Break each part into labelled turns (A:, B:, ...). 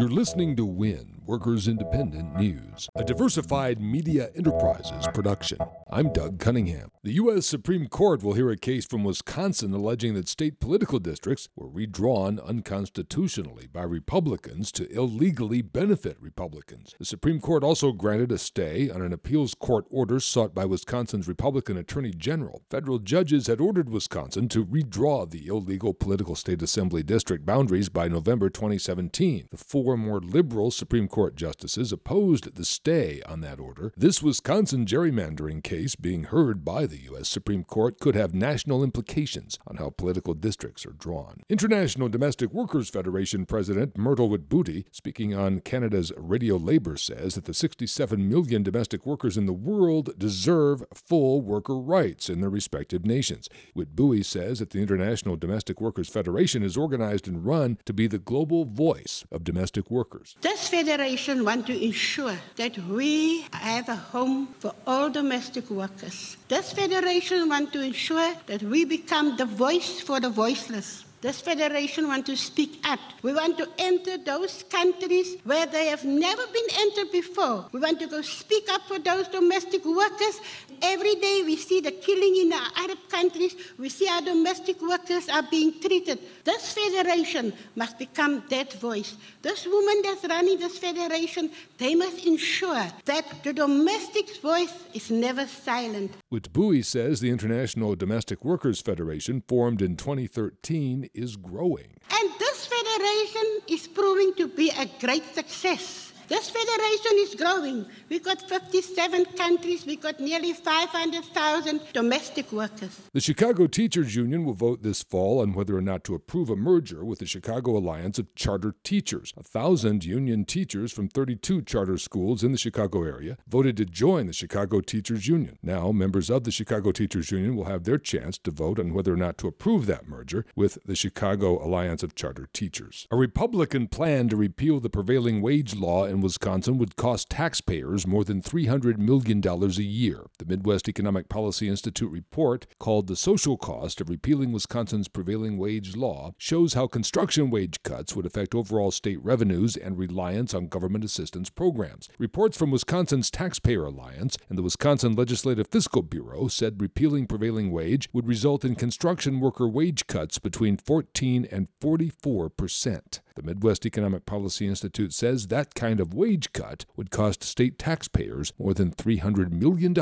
A: You're listening to WIN, Workers Independent News, a diversified media enterprises production. I'm Doug Cunningham. The U.S. Supreme Court will hear a case from Wisconsin alleging that state political districts were redrawn unconstitutionally by Republicans to illegally benefit Republicans. The Supreme Court also granted a stay on an appeals court order sought by Wisconsin's Republican Attorney General. Federal judges had ordered Wisconsin to redraw the illegal political state assembly district boundaries by November 2017. The four more liberal Supreme Court justices opposed the stay on that order. This Wisconsin gerrymandering case being heard by the U.S. Supreme Court could have national implications on how political districts are drawn. International Domestic Workers Federation President Myrtle Witbooi, speaking on Canada's Radio Labour, says that the 67 million domestic workers in the world deserve full worker rights in their respective nations. Witbooi says that the International Domestic Workers Federation is organized and run to be the global voice of domestic workers.
B: This federation wants to ensure that we have a home for all domestic workers. This federation want to ensure that we become the voice for the voiceless. This federation wants to speak up. We want to enter those countries where they have never been entered before. We want to go speak up for those domestic workers. Every day we see the killing in the Arab countries. We see our domestic workers are being treated. This federation must become that voice. This woman that's running this federation, they must ensure that the domestic voice is never silent.
A: Witbooi says the International Domestic Workers Federation, formed in 2013, is growing.
B: And this federation is proving to be a great success. This federation is growing. We've got 57 countries. We've got nearly 500,000 domestic workers.
A: The Chicago Teachers Union will vote this fall on whether or not to approve a merger with the Chicago Alliance of Charter Teachers. A thousand union teachers from 32 charter schools in the Chicago area voted to join the Chicago Teachers Union. Now, members of the Chicago Teachers Union will have their chance to vote on whether or not to approve that merger with the Chicago Alliance of Charter Teachers. A Republican plan to repeal the prevailing wage law in Wisconsin would cost taxpayers more than $300 million a year. The Midwest Economic Policy Institute report, called The Social Cost of Repealing Wisconsin's Prevailing Wage Law, shows how construction wage cuts would affect overall state revenues and reliance on government assistance programs. Reports from Wisconsin's Taxpayer Alliance and the Wisconsin Legislative Fiscal Bureau said repealing prevailing wage would result in construction worker wage cuts between 14 and 44 percent. The Midwest Economic Policy Institute says that kind of wage cut would cost state taxpayers more than $300 million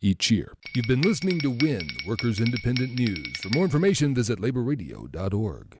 A: each year. You've been listening to WIN, Workers Independent News. For more information, visit laborradio.org.